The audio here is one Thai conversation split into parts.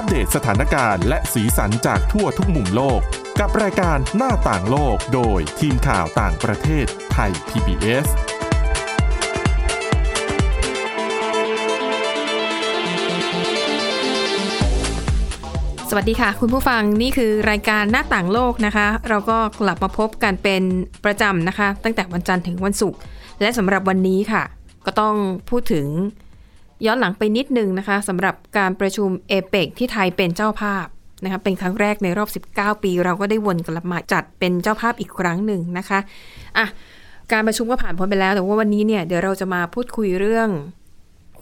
อัปเดตสถานการณ์และสีสันจากทั่วทุกมุมโลก กับรายการหน้าต่างโลกโดยทีมข่าวต่างประเทศไทย PBS สวัสดีค่ะ คุณผู้ฟังนี่คือรายการหน้าต่างโลกนะคะ เราก็กลับมาพบกันเป็นประจำนะคะ ตั้งแต่วันจันทร์ถึงวันศุกร์และสำหรับวันนี้ค่ะ ก็ต้องพูดถึง ย้อนหลังไปนิดนึงนะคะสำหรับการประชุมเอเปกที่ไทยเป็นเจ้าภาพนะคะเป็นครั้งแรกในรอบ 19 ปี เราก็ได้วนกลับมาจัดเป็นเจ้าภาพอีกครั้งหนึ่งนะคะอะการประชุมก็ผ่านพ้นไปแล้ว แต่ว่าวันนี้เนี่ยเดี๋ยวเราจะมาพูดคุยเรื่อง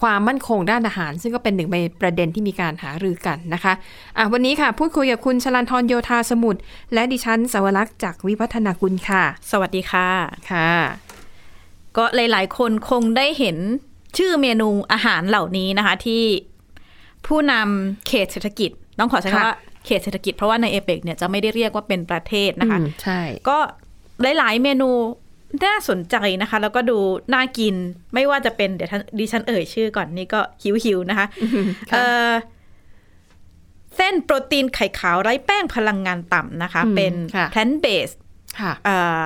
ความมั่นคงด้านอาหาร ซึ่งก็เป็นหนึ่งในประเด็นที่มีการหารือกันนะคะอะวันนี้ค่ะ พูดคุยกับคุณชลันทรโยธาสมุทรและดิฉันสวรักษ์จากวิพัฒนากุลค่ะ สวัสดีค่ะค่ะ ก็หลาย ๆ คนคงได้เห็น ชื่อเมนูอาหารเหล่านี้นะคะ ที่ผู้นำเขตเศรษฐกิจ ต้องขอใช้คำค่ะว่าเขตเศรษฐกิจเพราะว่าในเอเปกเนี่ยจะไม่ได้เรียกว่าเป็นประเทศนะคะอืมใช่ก็หลาย ๆ เมนูน่าสนใจนะคะ แล้วก็ดูน่ากินไม่ว่าจะเป็นเดี๋ยวท่านดิฉันเอ่ยชื่อก่อนนี่ก็หิวๆนะคะเอ่อเส้นโปรตีนไข่ขาวไร้แป้งพลังงานต่ำนะคะอืมเป็นค่ะ plant based ค่ะเอ่อ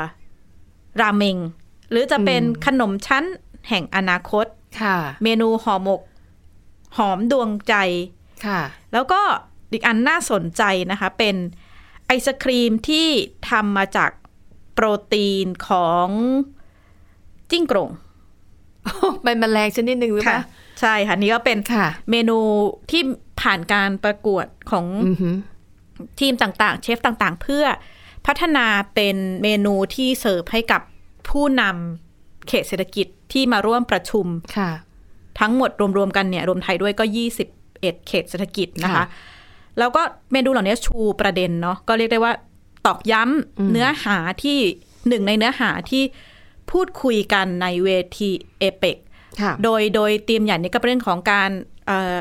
ราเมง หรือจะเป็นอืมขนมชั้นแห่งอนาคต ค่ะ เมนูห่อหมก หอมดวงใจค่ะ แล้วก็อีกอันน่าสนใจนะคะ เป็นไอศครีมที่ทำมาจากโปรตีนของจิ้งโกรงเป็นแมลงชนิดหนึ่งหรือเปค่ะล่าใช่ค่ะ นี่ก็เป็นค่ะเมนูที่ผ่านการประกวดของอือหือทีมต่างๆ เชฟต่างๆ เพื่อพัฒนาเป็นเมนูที่เสิร์ฟให้กับผู้นำ เขตเศรษฐกิจที่มาร่วมประชุมค่ะทั้งหมดรวมๆกันเนี่ยรวมไทยด้วยก็ 21 เขตเศรษฐกิจนะคะค่ะแล้วก็เมนูเหล่านี้ชูประเด็นเนาะก็เรียกได้ว่าตอกย้อืมำเนื้อหาที่หนึ่งในเนื้อหาที่พูดคุยกันในเวทีเอเปกค่ะโดยโดยธีมใหญ่นี้ก็เป็นเรื่องของการเอ่อ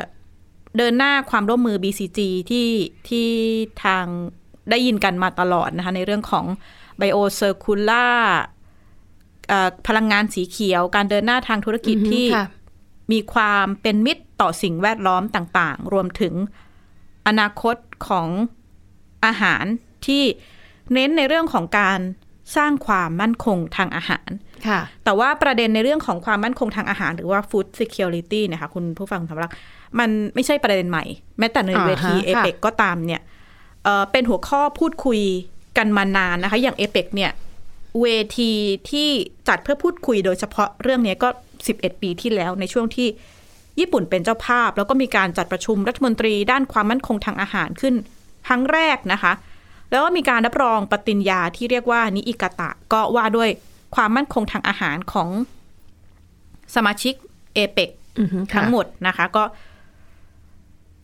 เดินหน้าความร่วมมือ BCG ที่ที่ทางได้ยินกันมาตลอดนะคะในเรื่องของ Biocircular เอ่อ พลังงานสีเขียว การเดินหน้าทางธุรกิจอือฮึที่ค่ะมีความเป็นมิตรต่อสิ่งแวดล้อมต่าง ๆ รวมถึงอนาคตของอาหารที่เน้นในเรื่องของการสร้างความมั่นคงทางอาหาร ค่ะ แต่ว่าประเด็นในเรื่องของความมั่นคงทางอาหาร หรือว่า food security เนี่ยค่ะคุณผู้ฟังสำหรับมันไม่ใช่ประเด็นใหม่ แม้แต่ในอ่าฮะเวทีเอค่ะเปกก็ตามเนี่ยเอ่อเป็นหัวข้อพูดคุยกันมานานนะคะ อย่างเอเปกเนี่ย เวทีที่จัดเพื่อพูดคุยโดยเฉพาะเรื่องนี้ก็ 11 ปีที่แล้วในช่วงที่ญี่ปุ่นเป็นเจ้าภาพ แล้วก็มีการจัดประชุมรัฐมนตรีด้านความมั่นคงทางอาหารขึ้นครั้งแรกนะคะ แล้วก็มีการรับรองปฏิญญาที่เรียกว่านิอิกาตะ ก็ว่าด้วยความมั่นคงทางอาหารของสมาชิกเอเปกทั้งหมดนะคะ ก็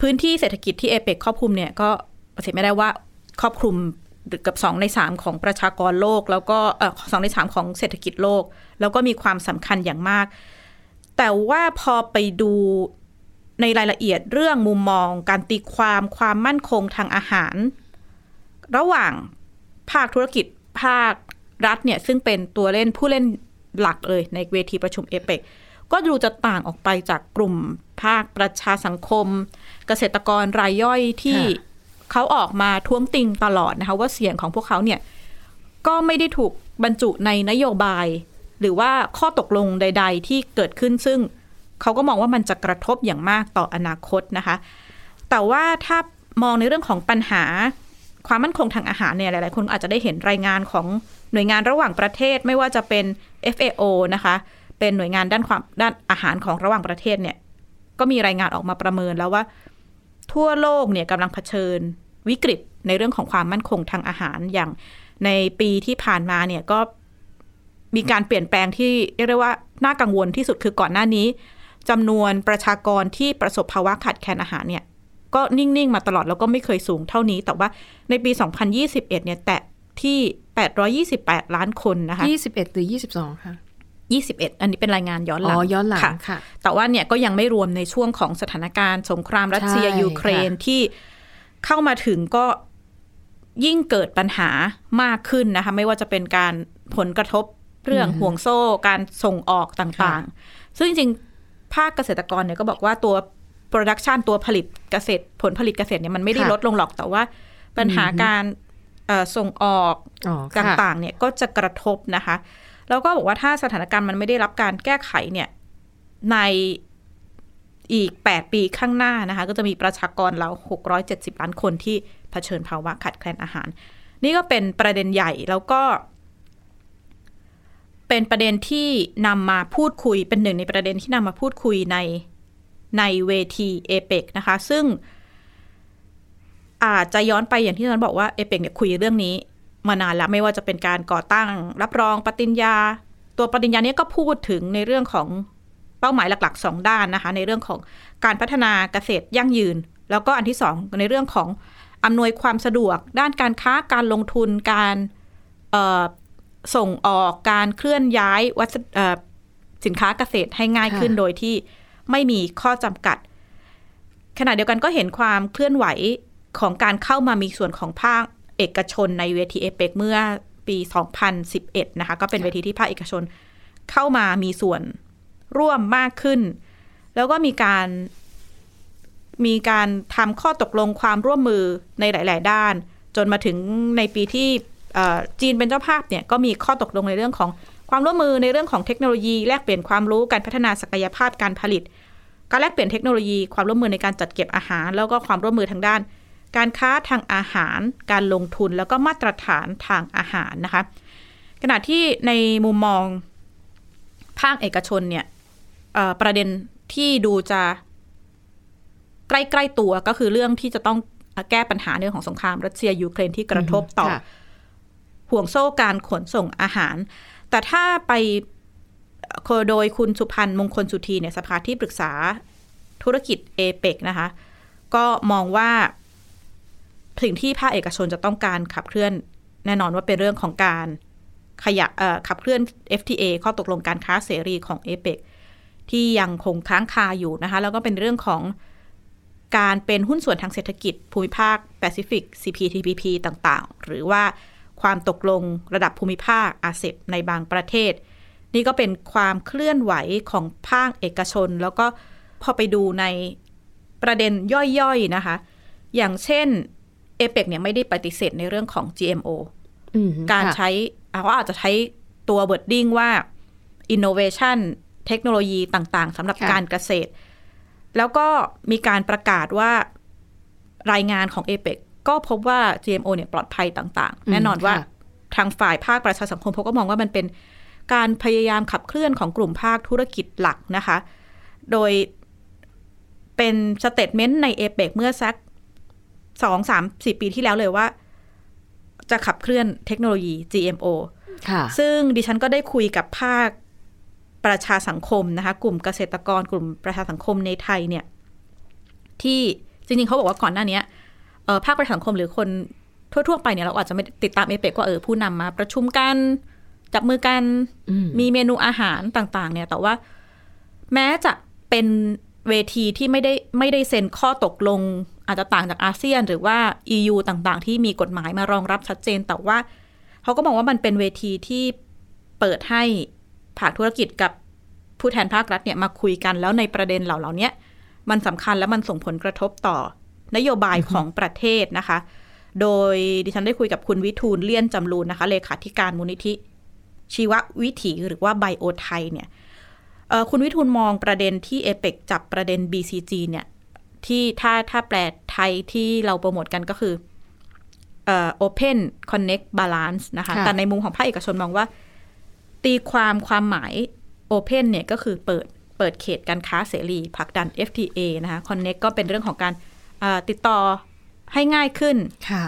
พื้นที่เศรษฐกิจที่เอเปกครอบคลุมเนี่ยก็ปฏิเสธไม่ได้ว่าครอบคลุม กือบสองในสามของประชากรโลก แล้วก็สองในสามของเศรษฐกิจโลก แล้วก็มีความสำคัญอย่างมาก แต่ว่าพอไปดูในรายละเอียดเรื่องมุมมอง การตีความความมั่นคงทางอาหาร ระหว่างภาคธุรกิจภาครัฐเนี่ยซึ่งเป็นตัวเล่นผู้เล่นหลักเลยในเวทีประชุมเอเปกก็ดูจะต่างออกไปจากกลุ่มภาคประชาสังคม เกษตรกรรายย่อยที่ เขาออกมาท้วงติงตลอดนะคะว่าเสียงของพวกเขาเนี่ยก็ไม่ได้ถูกบรรจุในนโยบาย หรือว่าข้อตกลงใด ๆ ที่เกิดขึ้นซึ่งเขาก็มองว่ามันจะกระทบอย่างมากต่ออนาคตนะคะ แต่ว่าถ้ามองในเรื่องของปัญหาความมั่นคงทางอาหารเนี่ยหลาย ๆ คนอาจจะได้เห็นรายงานของหน่วยงานระหว่างประเทศไม่ว่าจะเป็น FAO นะคะ เป็นหน่วยงานด้านความด้านอาหารของระหว่างประเทศเนี่ย ก็มีรายงานออกมาประเมินแล้วว่า ทั่วโลกเนี่ยกำลังเผชิญวิกฤตในเรื่องของความมั่นคงทางอาหารอย่างในปีที่ผ่านมาเนี่ยก็มีการเปลี่ยนแปลงที่เรียกได้ว่าน่ากังวลที่สุดคือก่อนหน้านี้จำนวนประชากรที่ประสบภาวะขาดแคลนอาหารเนี่ยก็นิ่ง ๆ มาตลอดแล้วก็ไม่เคยสูงเท่านี้ แต่ว่าในปี 2021 เนี่ยแตะที่ 828 ล้านคนนะคะยี่สิบเอ็ดหรือยี่สิบสองค่ะ 21 อันนี้เป็นรายงานย้อนหอ๋ลังอย้อนหลังค่ะค่ะแต่ว่าเนี่ยก็ยังไม่รวมในช่วงของสถานการณ์ สงครามรัสเซียใช่ยูเครนค่ะที่เข้ามาถึงก็ยิ่งเกิดปัญหามากขึ้นนะคะ ไม่ว่าจะเป็นการผลกระทบเรื่องห่วงโซ่การส่งออกต่างๆ ซึ่งจริงๆภาคเกษตรกรเนี่ยก็บอกว่าตัวโปรดักชันตัวผลิตเกษตร ผลผลิตเกษตรเนี่ยมันไม่ได้ค่ะลดลงหรอกแต่ว่าปัญหาอือฮึการเอ่อส่งออกอ๋อตค่ะ่างๆ เนี่ยก็จะกระทบนะคะ แล้วก็บอกว่าถ้าสถานการณ์มันไม่ได้รับการแก้ไขเนี่ยในอีก 8 ปีข้างหน้านะคะ ก็จะมีประชากรเรา670 ล้านคนที่เผชิญภาวะขาดแคลนอาหาร นี่ก็เป็นประเด็นใหญ่แล้วก็ เป็นประเด็นที่นำมาพูดคุยเป็นหนึ่งในประเด็นที่นำมาพูดคุยในในเวทีเอเปกนะคะ ซึ่งอาจจะย้อนไปอย่างที่ฉันบอกว่าเอเปกเนี่ยคุยเรื่องนี้ มานานแล้วไม่ว่าจะเป็นการก่อตั้ง รับรองปฏิญญา ตัวปฏิญญาเนี้ก็พูดถึงในเรื่องของเป้าหมายหลักๆสองด้านนะคะ ในเรื่องของการพัฒนาเกษตรยั่งยืน แล้วก็อันที่สองในเรื่องของอำนวยความสะดวก ด้านการค้าการลงทุนการเอ่อส่งออกการเคลื่อนย้ายวัสดุเอ่อสินค้าเกษตรให้ง่ายขึ้นค่ะโดยที่ไม่มีข้อจำกัด ขณะเดียวกันก็เห็นความเคลื่อนไหวของการเข้ามามีส่วนของภาค เอกชนในเวทีเอเปกเมื่อปี 2011 นะคะ ก็เป็นเวทีที่ภาคเอกชนเข้ามามีส่วนร่วมมากขึ้น แล้วก็มีการมีการทำข้อตกลงความร่วมมือในหลาย ๆ ด้าน จนมาถึงในปีที่จีนเป็นเจ้าภาพเนี่ยก็มีข้อตกลงในเรื่องของความร่วมมือในเรื่องของเทคโนโลยี แลกเปลี่ยนความรู้การพัฒนาศักยภาพการผลิต การแลกเปลี่ยนเทคโนโลยี ความร่วมมือในการจัดเก็บอาหาร แล้วก็ความร่วมมือทางด้าน การค้าทางอาหาร การลงทุนแล้วก็มาตรฐานทางอาหารนะคะ ขณะที่ในมุมมองภาคเอกชนเนี่ยเอ่อประเด็นที่ดูจะใกล้ๆตัวก็คือเรื่องที่จะต้องแก้ปัญหาเรื่องของสงครามรัสเซียยูเครนที่กระทบต่อค่ะห่วงโซ่การขนส่งอาหาร แต่ถ้าไปเอ่อโดยคุณสุพันธ์มงคลสุธีเนี่ยสภาที่ปรึกษาธุรกิจเอเปกนะคะ ก็มองว่า สิ่งที่ภาคเอกชนจะต้องการขับเคลื่อนแน่นอนว่าเป็นเรื่องของการขยะขับเคลื่อน FTA ข้อตกลงการค้าเสรีของเอเปกที่ยังคงค้างคาอยู่นะคะ แล้วก็เป็นเรื่องของการเป็นหุ้นส่วนทางเศรษฐกิจภูมิภาคแปซิฟิก CPTPP ต่างๆ หรือว่าความตกลงระดับภูมิภาคอาเซบในบางประเทศ นี่ก็เป็นความเคลื่อนไหวของภาคเอกชน แล้วก็พอไปดูในประเด็นย่อยๆนะคะ อย่างเช่น เอเปกเนี่ยไม่ได้ปฏิเสธในเรื่องของ GMO อืมการค่ะใช้อ่าว่าอาจจะใช้ตัว wording ว่า innovation เทคโนโลยีต่างๆสำหรับค่ะการเกษตร แล้วก็มีการประกาศว่ารายงานของ a p e c ก็พบว่า GMO เนี่ยปลอดภัยต่าง ๆ แน่นอนว่าค่ะทางฝ่ายภาคประชาสังคมเขาก็มองว่ามันเป็นการพยายามขับเคลื่อนของกลุ่มภาคธุรกิจหลักนะคะ โดยเป็น statement ในเอเปกเมื่อสัก สองสามสี่ปีที่แล้วเลยว่า จะขับเคลื่อนเทคโนโลยี GMO ค่ะซึ่งดิฉันก็ได้คุยกับภาคประชาสังคมนะคะ กลุ่มเกษตรกรกลุ่มประชาสังคมในไทยเนี่ย ที่จริงๆเขาบอกว่าก่อนหน้าเนี้ยเอ่อภาคประชาสังคมหรือคนทั่วๆไปเนี่ยเราอาจจะไม่ได้ติดตามเอเปกว่าเออผู้นำมา ประชุมกัน จับมือกันอืมมีเมนูอาหารต่าง ๆ เนี่ย แต่ว่า แม้จะเป็นเวทีที่ไม่ได้ไม่ได้เซ็นข้อตกลง อาจจะต่างจากอาเซียนหรือว่า EU ต่างๆ ที่มีกฎหมายมารองรับชัดเจน แต่ว่าเขาก็มองว่ามันเป็นเวทีที่เปิดให้ภาคธุรกิจกับผู้แทนภาครัฐเนี่ยมาคุยกันแล้วในประเด็นเหล่าเนี้มันสำคัญและมันส่งผลกระทบต่อนโยบายของประเทศนะคะ โดยดิฉันได้คุยกับคุณวิทูลเลี่ยนจำรูนนะคะ เลขาธิการมูลนิธิ ชีววิถีหรือว่าไบโอไทยเนี่ยคุณวิทูลมองประเด็นที่เอเปกจับประเด็น BCG เนี่ย ที่ถ้าถ้าแปลไทยที่เราโปรโมทกันก็คือเอ่อ Open Connect Balance นะคะค่ะแต่ในมุมของภาคเอกชนมองว่า ตีความความหมาย Open เนี่ยก็คือเปิดเปิดเขตการค้าเสรีผลักดัน FTA นะคะ Connect ก็เป็นเรื่องของการเอ่อติดต่อให้ง่ายขึ้นค่ะ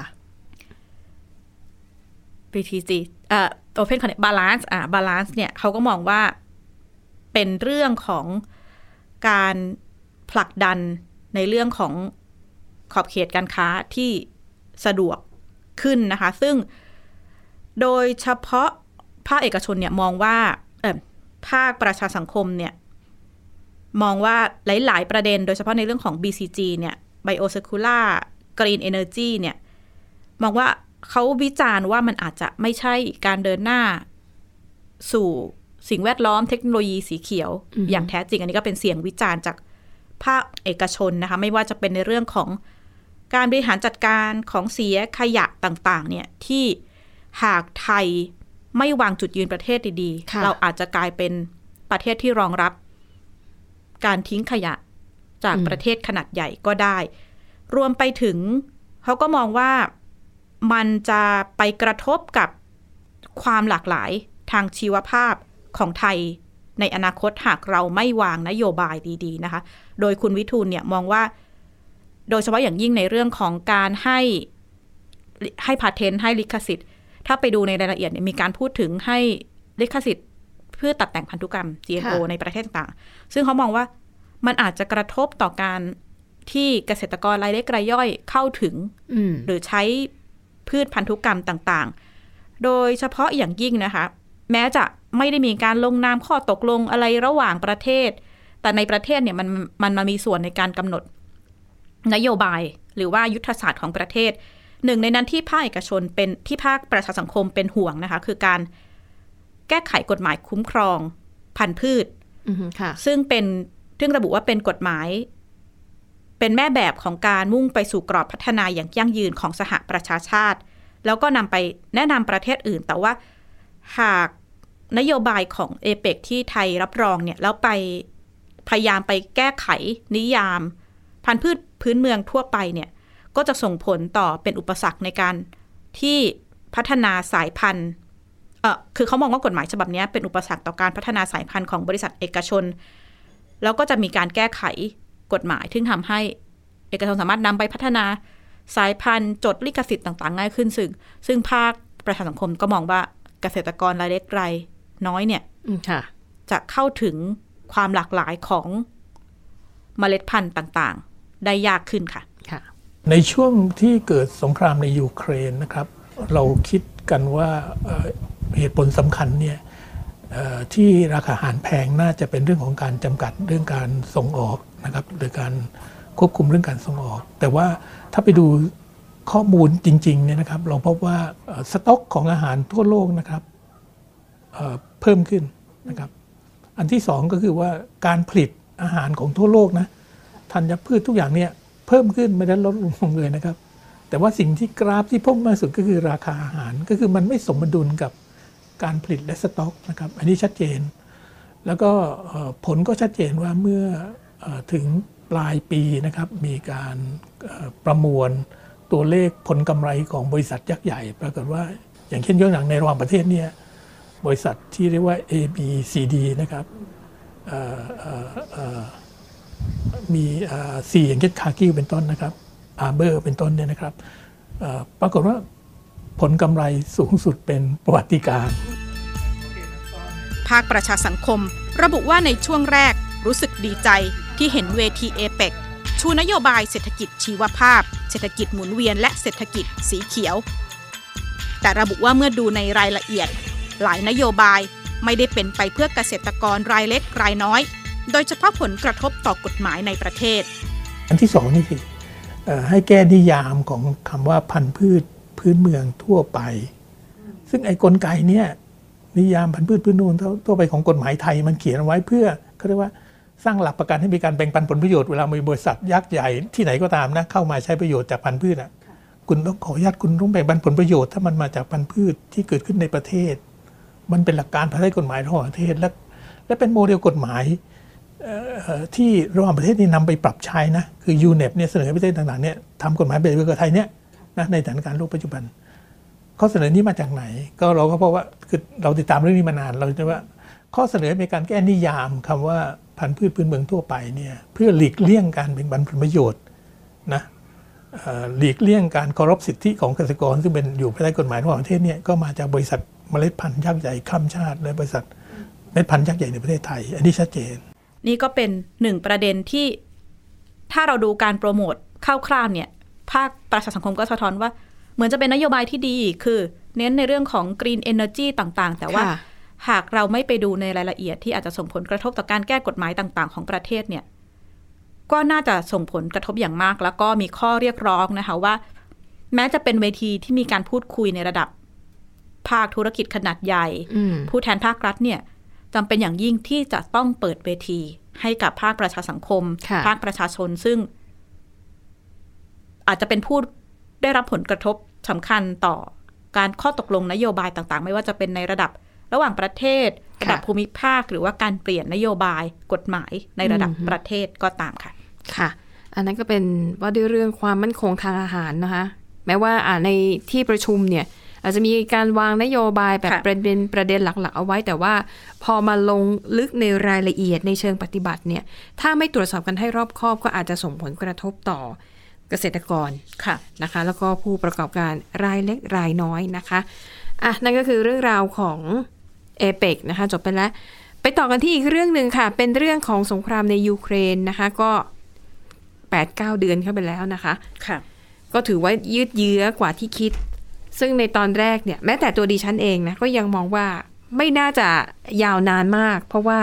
BTG เอ่อ Open Connect Balance อ่า Balance เนี่ยเขาก็มองว่าเป็นเรื่องของการผลักดัน ในเรื่องของขอบเขตการค้าที่สะดวกขึ้นนะคะ ซึ่งโดยเฉพาะภาคเอกชนเนี่ยมองว่าภาคประชาสังคมเนี่ยมองว่าหลาย ๆ ประเด็น โดยเฉพาะในเรื่องของ BCG เนี่ย Biocircular Green Energy เนี่ย มองว่าเขาวิจารณ์ว่ามันอาจจะไม่ใช่การเดินหน้าสู่สิ่งแวดล้อมเทคโนโลยีสีเขียวออย่างแท้จริง อันนี้ก็เป็นเสียงวิจารณ์จาก ภาคเอกชนนะคะ ไม่ว่าจะเป็นในเรื่องของการบริหารจัดการของเสียขยะต่างๆ เนี่ยที่หากไทยไม่วางจุดยืนประเทศดีค่ะๆเราอาจจะกลายเป็นประเทศที่รองรับ การทิ้งขยะจากประเทศขนาดใหญ่ก็ได้ รวมไปถึงเขาก็มองว่ามันจะไปกระทบกับความหลากหลายทางชีวภาพของไทย ในอนาคตหากเราไม่วางนโยบายดีๆนะคะ โดยคุณวิทูลเนี่ยมองว่า โดยเฉพาะอย่างยิ่งในเรื่องของการให้ให้พาเทนต์ให้ลิขสิทธิ์ ถ้าไปดูในรายละเอียดเนี่ยมีการพูดถึงให้ลิขสิทธิ์ เพื่อตัดแต่งพันธุกรรม GMO ค่ะในประเทศต่างๆ ซึ่งเขามองว่ามันอาจจะกระทบต่อการที่เกษตรกรรายเล็กรายย่อยเข้าถึงอืมหรือใช้พืชพันธุกรรมต่างๆ โดยเฉพาะอย่างยิ่งนะคะ แม้จะ ไม่ได้มีการลงนามข้อตกลงอะไรระหว่างประเทศ แต่ในประเทศเนี่ยมันมันมามีส่วนในการกำหนด นโยบายหรือว่ายุทธศาสตร์ของประเทศ หนึ่งในนั้นที่ภาคเอกชนเป็นที่ภาคประชาสังคมเป็นห่วงนะคะ คือการแก้ไขกฎหมายคุ้มครองพันธุ์พืชอืมค่ะซึ่งเป็นซึ่งระบุว่าเป็นกฎหมาย เป็นแม่แบบของการมุ่งไปสู่กรอบพัฒนาอย่างยั่งยืนของสหประชาชาติ แล้วก็นำไปแนะนำประเทศอื่น แต่ว่าหาก นโยบายของเอเปกที่ไทยรับรองเนี่ยแล้วไปพยายามไปแก้ไขนิยาม พันธุ์พืชพื้นเมืองทั่วไปเนี่ยก็จะส่งผลต่อเป็นอุปสรรคในการที่พัฒนาสายพันธุ์เออคือเขามองว่ากฎหมายฉบับนี้เป็นอุปสรรคต่อการพัฒนาสายพันธุ์ของบริษัทเอกชน แล้วก็จะมีการแก้ไขกฎหมายที่ทำให้เอกชนสามารถนำไปพัฒนาสายพันธุ์จดลิขสิทธิ์ต่างๆ ง่ายขึ้นซึ่งซึ่งภาคประชาสังคมก็มองว่าเกษตรกรรายเล็กราย น้อยเนี่ยอืมค่ะจะเข้าถึงความหลากหลายของเมล็ดพันธุ์ต่างๆ ได้ยากขึ้นค่ะค่ะในช่วงที่เกิดสงครามในยูเครนนะครับ เราคิดกันว่าเอ่อเหตุผลสำคัญเนี่ยเอ่อที่ราคาอาหารแพงน่าจะเป็นเรื่องของการจำกัดเรื่องการส่งออกนะครับหรือการควบคุมเรื่องการส่งออก แต่ว่าถ้าไปดูข้อมูลจริงๆเนี่ยนะครับ เราพบว่าเอ่อสต็อกของอาหารทั่วโลกนะครับ เพิ่มขึ้นนะครับอันที่สองก็คือว่าการผลิตอาหารของทั่วโลกนะธัญพืชทุกอย่างเนี่ยเพิ่มขึ้นไม่ได้ลดลงเลยนะครับ แต่ว่าสิ่งที่กราฟที่พบมากสุดก็คือราคาอาหารก็คือมันไม่สมดุลกับการผลิตและสต็อกนะครับอันนี้ชัดเจน แล้วก็ผลก็ชัดเจนว่าเมื่ออถึงปลายปีนะครับมีการประมวลตัวเลขผลกำไรของบริษัทยักษ์ใหญ่ ปรากฏว่าอย่างเช่นยกอย่างในระหว่างประเทศเนี่ย บริษัทที่เรียกว่า A B C D นะครับมีสี่อย่างเช่นคากิวเป็นต้นนะครับอาร์เบอร์เป็นต้นเนี่ยนะครับปรากฏว่าผลกำไรสูงสุดเป็นประวัติการ ภาคประชาสังคม ระบุว่าในช่วงแรกรู้สึกดีใจที่เห็นเวทีเอเปกชูนโยบายเศรษฐกิจชีวภาพ เศรษฐกิจหมุนเวียนและเศรษฐกิจสีเขียว แต่ระบุว่าเมื่อดูในรายละเอียด หลายนโยบายไม่ได้เป็นไปเพื่อเกษตรกรรายเล็กรายน้อย โดยเฉพาะผลกระทบต่อกฎหมายในประเทศ อันที่สองนี่คือให้แก้นิยามของคำว่าพันธุ์พืชพื้นเมืองทั่วไป ซึ่งไอ้กลไกเนี่ยนิยามพันธุ์พืชพื้นเมืองทั่วไปของกฎหมายไทยมันเขียนไว้เพื่อเขาเรียกว่าสร้างหลักประกันให้มีการแบ่งปันผลประโยชน์เวลามีบริษัทยักษ์ใหญ่ที่ไหนก็ตามนะเข้ามาใช้ประโยชน์จากพันธุ์พืชอะคุณต้องขออนุญาตคุณต้องแบ่งปันผลประโยชน์ถ้ามันมาจากพันธุ์พืชที่เกิดขึ้นในประเทศ มันเป็นหลักการภายใต้กฎหมายระหว่างประเทศ และและเป็นโมเดลกฎหมายที่ระหว่างประเทศนี่นำไปปรับใช้นะ คือ UNEP เนี่ยเสนอประเทศต่างๆเนี่ยทำกฎหมายแบบเดียวกับไทยเนี่ยนะในสถานการณ์โลกปัจจุบันข้อเสนอนี้มาจากไหน ก็เราก็เพราะว่าคือเราติดตามเรื่องนี้มานานเราจะว่าข้อเสนอในการแก้นิยามคำว่าพันธุ์พืชพื้นเมืองทั่วไปเนี่ยเพื่อหลีกเลี่ยงการแบ่งปันผลประโยชน์นะหลีกเลี่ยงการเคารพสิทธิของเกษตรกร ซึ่งเป็นอยู่ภายใต้กฎหมายระหว่างประเทศเนี่ยก็มาจากบริษัท เมล็ดพันธุ์ยักษ์ใหญ่ข้ามชาติ และบริษัทเมล็ดพันธุ์ยักษ์ใหญ่ในประเทศไทย อันนี้ชัดเจน นี่ก็เป็นหนึ่งประเด็นที่ถ้าเราดูการโปรโมทคร่าวๆเนี่ยภาคประชาสังคมก็สะท้อนว่าเหมือนจะเป็นนโยบายที่ดีคือเน้นในเรื่องของ Green Energy ต่างๆ แต่ว่าค่ะหากเราไม่ไปดูในรายละเอียดที่อาจจะส่งผลกระทบต่อการแก้กฎหมายต่างๆ ของประเทศเนี่ยก็น่าจะส่งผลกระทบอย่างมาก แล้วก็มีข้อเรียกร้องนะคะว่า แม้จะเป็นเวทีที่มีการพูดคุยในระดับ ภาคธุรกิจขนาดใหญ่อืมผู้แทนภาครัฐเนี่ยจำเป็นอย่างยิ่งที่จะต้องเปิดเวที ให้กับภาคประชาสังคมค่ะภาคประชาชนซึ่ง อาจจะเป็นผู้ได้รับผลกระทบสำคัญต่อการข้อตกลงนโยบายต่างๆ ไม่ว่าจะเป็นในระดับระหว่างประเทศค่ะระดับภูมิภาค หรือว่าการเปลี่ยนนโยบายกฎหมายในระดับอืมประเทศก็ตามค่ะ ค่ะ อันนั้นก็เป็นว่าด้วยเรื่องความมั่นคงทางอาหารนะคะ แม้ว่าอ่าในที่ประชุมเนี่ย อาจจะมีการวางนโยบายแบบค่ะประเด็นประเด็นหลัก ๆ เอาไว้ แต่ว่าพอมาลงลึกในรายละเอียดในเชิงปฏิบัติเนี่ย ถ้าไม่ตรวจสอบกันให้รอบคอบ ก็อาจจะส่งผลกระทบต่อเกษตรกรค่ะนะคะ แล้วก็ผู้ประกอบการรายเล็กรายน้อยนะคะอะนั่นก็คือเรื่องราวของเอเปกนะคะ จบไปแล้วไปต่อกันที่อีกเรื่องหนึ่งค่ะ เป็นเรื่องของสงครามในยูเครนนะคะ ก็8ปดเเดือนเข้าไปแล้วนะคะ ค่ะ ก็ถือว่ายืดเยื้อกว่าที่คิด ซึ่งในตอนแรกเนี่ยแม้แต่ตัวดิฉันเองนะก็ยังมองว่าไม่น่าจะยาวนานมาก เพราะว่า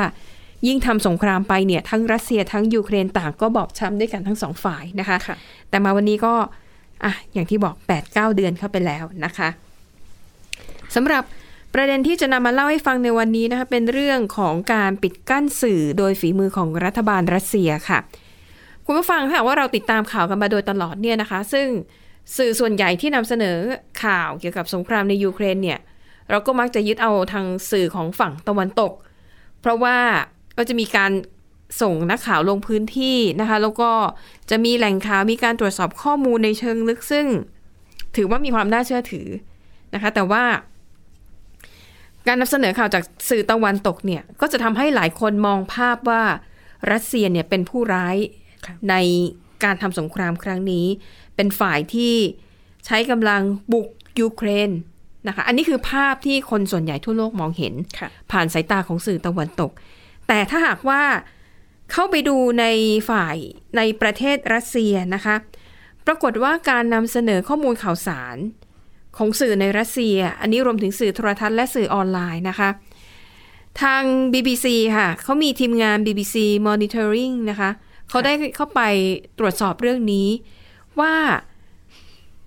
ยิ่งทำสงครามไปเนี่ยทั้งรัสเซียทั้งยูเครนต่างก็บอบช้ำด้วยกันทั้งสองฝ่ายนะคะค่ะแต่มาวันนี้ก็อะอย่างที่บอก 8-9 เดือนเข้าไปแล้วนะคะสำหรับประเด็นที่จะนำมาเล่าให้ฟังในวันนี้นะคะเป็นเรื่องของการปิดกั้นสื่อโดยฝีมือของรัฐบาลรัสเซียค่ะ คุณผู้ฟังค่ะว่าเราติดตามข่าวกันมาโดยตลอดเนี่ยนะคะ ซึ่ง สื่อส่วนใหญ่ที่นำเสนอข่าวเกี่ยวกับสงครามในยูเครนเนี่ย เราก็มักจะยึดเอาทางสื่อของฝั่งตะวันตก เพราะว่าก็จะมีการส่งนักข่าวลงพื้นที่นะคะ แล้วก็จะมีแหล่งข่าวมีการตรวจสอบข้อมูลในเชิงลึกซึ่ง ถือว่ามีความน่าเชื่อถือนะคะ แต่ว่า การนำเสนอข่าวจากสื่อตะวันตกเนี่ย ก็จะทำให้หลายคนมองภาพว่ารัสเซียเนี่ยเป็นผู้ร้ายในการทำสงครามครั้งนี้ เป็นฝ่ายที่ใช้กำลังบุกยูเครนนะคะ อันนี้คือภาพที่คนส่วนใหญ่ทั่วโลกมองเห็นค่ะผ่านสายตาของสื่อตะวันตก แต่ถ้าหากว่าเข้าไปดูในฝ่ายในประเทศรัสเซียนะคะ ปรากฏว่าการนำเสนอข้อมูลข่าวสารของสื่อในรัสเซีย อันนี้รวมถึงสื่อโทรทัศน์และสื่อออนไลน์นะคะ ทาง BBC ค่ะเขามีทีมงาน BBC Monitoring นะคะเขาได้เข้าไปตรวจสอบเรื่องนี้ ว่า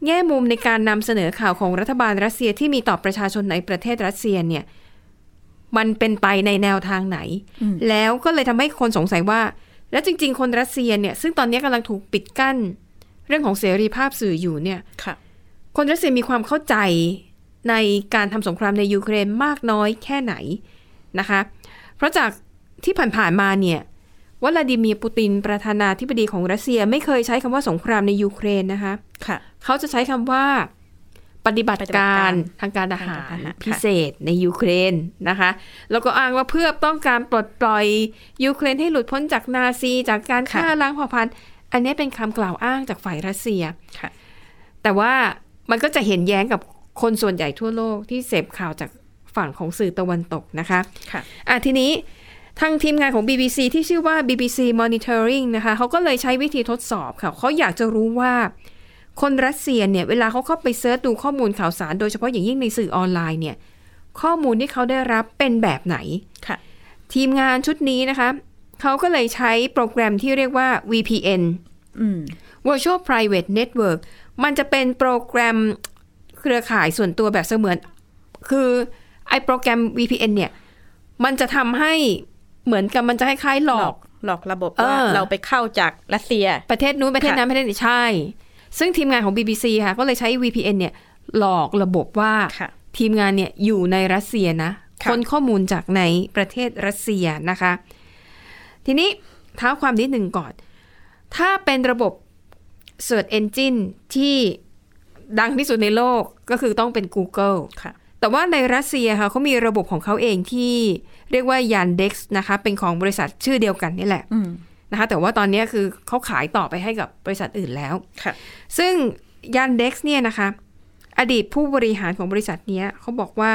แง่มุมในการนำเสนอข่าวของรัฐบาลรัสเซียที่มีต่อประชาชนในประเทศรัสเซียเนี่ย มันเป็นไปในแนวทางไหนอืมแล้วก็เลยทำให้คนสงสัยว่า แล้วจริง ๆ คนรัสเซียเนี่ย ซึ่งตอนนี้กำลังถูกปิดกั้น เรื่องของเสรีภาพสื่ออยู่เนี่ยค่ะ คนรัสเซียมีความเข้าใจในการทำสงครามในยูเครนมากน้อยแค่ไหนนะคะ เพราะจากที่ผ่านๆมาเนี่ย วลาดิเมียร์ปูตินประธานาธิบดีของรัสเซียไม่เคยใช้คำว่าสงครามในยูเครนนะคะค่ะเขาจะใช้คำว่า ปฏิบัติปฏิบัติกาการรทางการทหารทางการทหารค่ะพิเศษในยูเครนนะคะ แล้วก็อ้างว่าเพื่อต้องการปลดปล่อยยูเครนให้หลุดพ้นจากนาซี จากการฆ่าล้างเผ่าพันธุ์ อันนี้เป็นคำกล่าวอ้างจากฝ่ายรัสเซียค่ะแต่ว่ามันก็จะเห็นแย้งกับคนส่วนใหญ่ทั่วโลกที่เสพข่าวจากฝั่งของสื่อตะวันตกนะคะค่ะอะทีนี้ ทางทีมงานของ BBC ที่ชื่อว่า BBC Monitoring นะคะเขาก็เลยใช้วิธีทดสอบค่ะเขาอยากจะรู้ว่า คนรัสเซียเนี่ย เวลาเขาเข้าไปเซิร์ชดูข้อมูลข่าวสาร โดยเฉพาะอย่างยิ่งในสื่อออนไลน์เนี่ย ข้อมูลที่เขาได้รับเป็นแบบไหนค่ะ ทีมงานชุดนี้นะคะเขาก็เลยใช้โปรแกรมที่เรียกว่า VPN อืม Virtual Private Network มันจะเป็นโปรแกรมเครือข่ายส่วนตัวแบบเสมือน คือไอโปรแกรม VPN เนี่ย มันจะทำให้ เหมือนกับมันจะคล้ายๆหลหลออกกหลอกระบบเออว่าเราไปเข้าจากรัสเซีย ประเทศนู้นประเทศนั้นประเทศนี้ใช่ ซึ่งทีมงานของ BBC ค่ะ ก็เลยใช้ VPN เนี่ยหลอกระบบว่าค่ะทีมงานเนี่ยอยู่ในรัสเซียนะค่ะค้นข้อมูลจากในประเทศรัสเซียนะคะ ทีนี้เท้าความนิดหนึ่งก่อน ถ้าเป็นระบบ Search Engine ที่ดังที่สุดในโลกก็คือต้องเป็น Google ค่ะ แต่ว่าในรัสเซียค่ะเขามีระบบของเขาเองที่เรียกว่า Yandex นะคะ เป็นของบริษัทชื่อเดียวกันนี่แหละอืมนะคะ แต่ว่าตอนนี้คือเขาขายต่อไปให้กับบริษัทอื่นแล้วค่ะ ซึ่ง Yandex เนี่ยนะคะ อดีตผู้บริหารของบริษัทเนี้ยเขาบอกว่า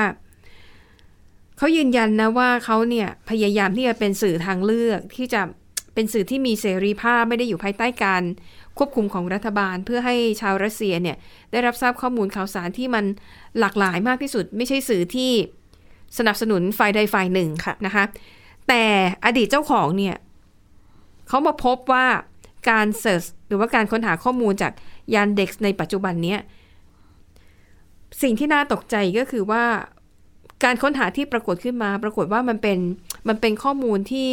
เขายืนยันนะว่าเขาเนี่ยพยายามที่จะเป็นสื่อทางเลือกที่จะ เป็นสื่อที่มีเสรีภาพไม่ได้อยู่ภายใต้การควบคุมของรัฐบาล เพื่อให้ชาวรัสเซียเนี่ยได้รับทราบข้อมูลข่าวสารที่มันหลากหลายมากที่สุด ไม่ใช่สื่อที่สนับสนุนฝ่ายใดฝ่ายหนึ่งค่ะนะคะแต่อดีตเจ้าของเนี่ยเขามาพบว่าการเสิร์ชหรือว่าการค้นหาข้อมูลจากยานเด็กในปัจจุบันเนี้ยสิ่งที่น่าตกใจก็คือว่าการค้นหาที่ปรากฏขึ้นมา ปรากฏว่ามันเป็นมันเป็นข้อมูลที่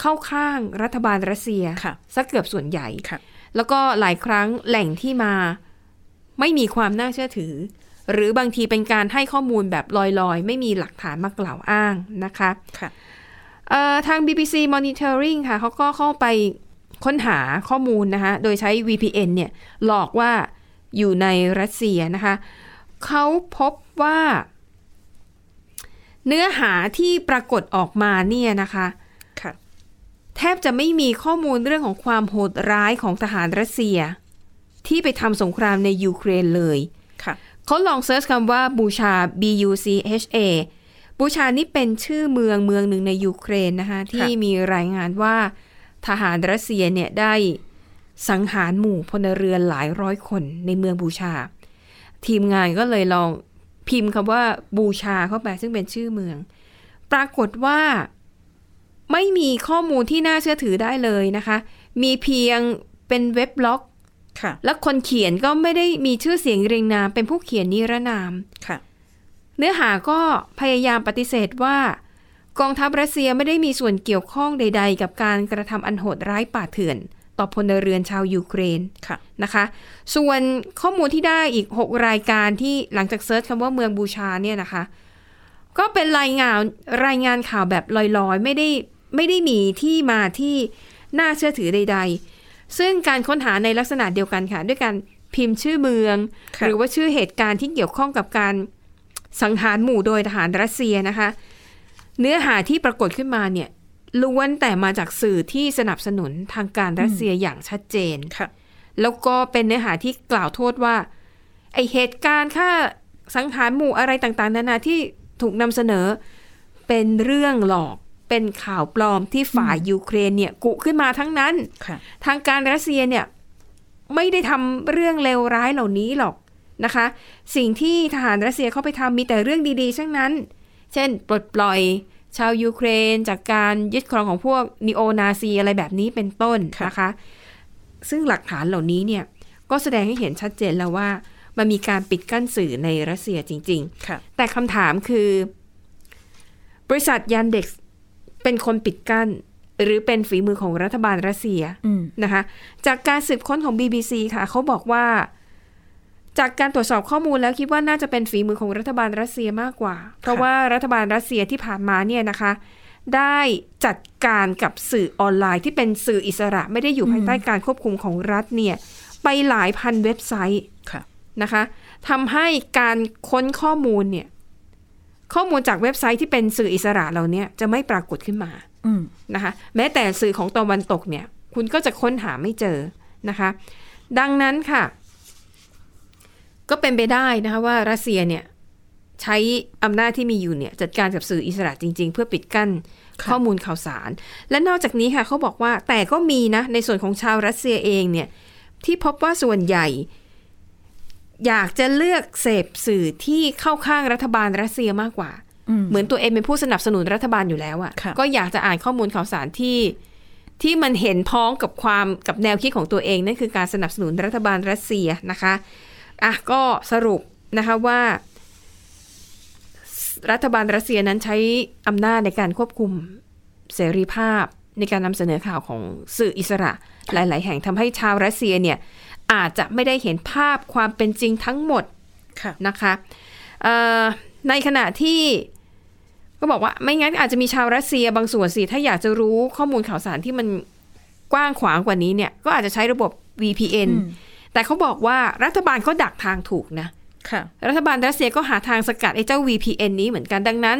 เข้าข้างรัฐบาลรัสเซียค่ะสักเกือบส่วนใหญ่ค่ะแล้วก็หลายครั้งแหล่งที่มาไม่มีความน่าเชื่อถือ หรือบางทีเป็นการให้ข้อมูลแบบลอยๆ ไม่มีหลักฐานมากล่าวอ้างนะคะค่ะเอ่อทาง BBC Monitoring ค่ะเขาก็เข้าไปค้นหาข้อมูลนะคะ โดยใช้ VPN เนี่ยหลอกว่าอยู่ในรัสเซียนะคะ เขาพบว่า เนื้อหาที่ปรากฏออกมาเนี่ยนะคะค่ะ แทบจะไม่มีข้อมูลเรื่องของความโหดร้ายของทหารรัสเซีย ที่ไปทำสงครามในยูเครนเลยค่ะเขาลองเซิร์ชคำว่าบูชา B U C H A บูชานี่เป็นชื่อเมืองเมืองหนึ่งในยูเครนนะคะที่มีรายงานว่าทหารรัสเซียเนี่ยได้สังหารหมู่พลเรือนหลายร้อยคนในเมืองบูชา ทีมงานก็เลยลองพิมพ์คำว่าบูชาเข้าไปซึ่งเป็นชื่อเมือง ปรากฏว่า ไม่มีข้อมูลที่น่าเชื่อถือได้เลยนะคะ มีเพียงเป็นเว็บบล็อกค่ะ และคนเขียนก็ไม่ได้มีชื่อเสียงเรียงนาม เป็นผู้เขียนนิรนามค่ะ เนื้อหาก็พยายามปฏิเสธว่า กองทัพรัสเซียไม่ได้มีส่วนเกี่ยวข้องใด ๆ กับการกระทำอันโหดร้ายป่าเถื่อน ต่อพลเรือนชาวยูเครนค่ะนะคะ ส่วนข้อมูลที่ได้อีก 6 รายการที่หลังจากเซิร์ชคำว่าเมืองบูชาเนี่ยนะคะ ก็เป็นรายงานรายงานข่าวแบบลอยๆ ไม่ได้ ไม่ได้มีที่มาที่น่าเชื่อถือใด ๆ ซึ่งการค้นหาในลักษณะเดียวกันค่ะ ด้วยการพิมพ์ชื่อเมืองค่ะหรือว่าชื่อเหตุการณ์ที่เกี่ยวข้องกับการสังหารหมู่โดยทหารรัสเซียนะคะ เนื้อหาที่ปรากฏขึ้นมาเนี่ยล้วนแต่มาจากสื่อที่สนับสนุนทางการรัสเซียอย่างชัดเจนค่ะ แล้วก็เป็นเนื้อหาที่กล่าวโทษว่า ไอเหตุการณ์ฆ่าสังหารหมู่อะไรต่างๆ นานาที่ถูกนำเสนอเป็นเรื่องหลอก เป็นข่าวปลอมที่ฝ่ายยูเครนเนี่ยกุขึ้นมาทั้งนั้นค่ะทางการรัสเซียเนี่ยไม่ได้ทำเรื่องเลวร้ายเหล่านี้หรอกนะคะ สิ่งที่ทหารรัสเซียเข้าไปทำมีแต่เรื่องดีๆทั้งนั้น เช่น ปลดปล่อยชาวยูเครนจากการยึดครองของพวกนีโอนาซีอะไรแบบนี้เป็นต้นค่ะนะคะ ซึ่งหลักฐานเหล่านี้เนี่ยก็แสดงให้เห็นชัดเจนแล้วว่า มันมีการปิดกั้นสื่อในรัสเซียจริงๆค่ะแต่คำถามคือ บริษัทยันเด็ก เป็นคนปิดกั้น หรือเป็นฝีมือของรัฐบาลรัสเซียอืมนะคะจากการสืบค้นของ BBC ค่ะเขาบอกว่า จากการตรวจสอบข้อมูลแล้วคิดว่าน่าจะเป็นฝีมือของรัฐบาลรัสเซียมากกว่า เพราะว่ารัฐบาลรัสเซียที่ผ่านมาเนี่ยนะคะ ได้จัดการกับสื่อออนไลน์ที่เป็นสื่ออิสระ ไม่ได้อยู่ภายใต้การควบคุมของรัฐเนี่ย ไปหลายพันเว็บไซต์ค่ะนะคะทำให้การค้นข้อมูลเนี่ย ข้อมูลจากเว็บไซต์ที่เป็นสื่ออิสระเหล่านี้จะไม่ปรากฏขึ้นมาอืมนะคะ แม้แต่สื่อของตะวันตกเนี่ย คุณก็จะค้นหาไม่เจอนะคะ ดังนั้นค่ะ ก็เป็นไปได้นะคะว่ารัสเซียเนี่ยใช้อำนาจที่มีอยู่เนี่ยจัดการกับสื่ออิสระจริง ๆ เพื่อปิดกั้นค่ะข้อมูลข่าวสาร และนอกจากนี้ค่ะเขาบอกว่าแต่ก็มีนะในส่วนของชาวรัสเซียเองเนี่ยที่พบว่าส่วนใหญ่ อยากจะเลือกเสพสื่อที่เข้าข้างรัฐบาลรัสเซียมากกว่าอืมเหมือนตัวเองเป็นผู้สนับสนุนรัฐบาลอยู่แล้วอะค่ะ ก็อยากจะอ่านข้อมูลข่าวสารที่ที่มันเห็นพ้องกับความกับแนวคิดของตัวเอง นั่นคือการสนับสนุนรัฐบาลรัสเซียนะคะอะก็สรุปนะคะว่า รัฐบาลรัสเซียนั้นใช้อำนาจในการควบคุมเสรีภาพในการนำเสนอข่าวของสื่ออิสระหลาย ๆ แห่งทำให้ชาวรัสเซียเนี่ย อาจจะไม่ได้เห็นภาพความเป็นจริงทั้งหมดค่ะนะคะเอ่อในขณะที่ก็บอกว่าไม่งั้นอาจจะมีชาวรัสเซียบางส่วนสิถ้าอยากจะรู้ข้อมูลข่าวสารที่มันกว้างขวางกว่านี้เนี่ย ก็อาจจะใช้ระบบ VPN อืมแต่เขาบอกว่ารัฐบาลก็ดักทางถูกนะค่ะรัฐบาลรัสเซียก็หาทางสกัดไอ้เจ้า VPN นี้เหมือนกันดังนั้น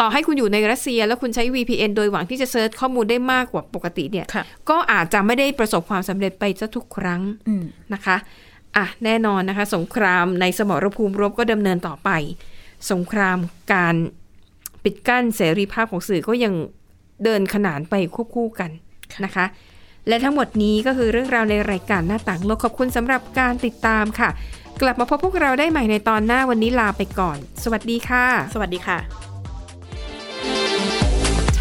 ต่อให้คุณอยู่ในรัสเซีย แล้วคุณใช้ VPN โดยหวังที่จะเซิร์ชข้อมูลได้มากกว่าปกติเนี่ยค่ะก็อาจจะไม่ได้ประสบความสำเร็จไปซะทุกครั้งอืมนะคะอะแน่นอนนะคะ สงครามในสมรภูมิรบก็ดำเนินต่อไป สงครามการปิดกั้นเสรีภาพของสื่อก็ยังเดินขนานไปควบคู่กันนะคะ และทั้งหมดนี้ก็คือเรื่องราวในรายการหน้าต่างโลกขอบคุณสำหรับการติดตามค่ะ กลับมาพบพวกเราได้ใหม่ในตอนหน้าวันนี้ลาไปก่อน สวัสดีค่ะ สวัสดีค่ะ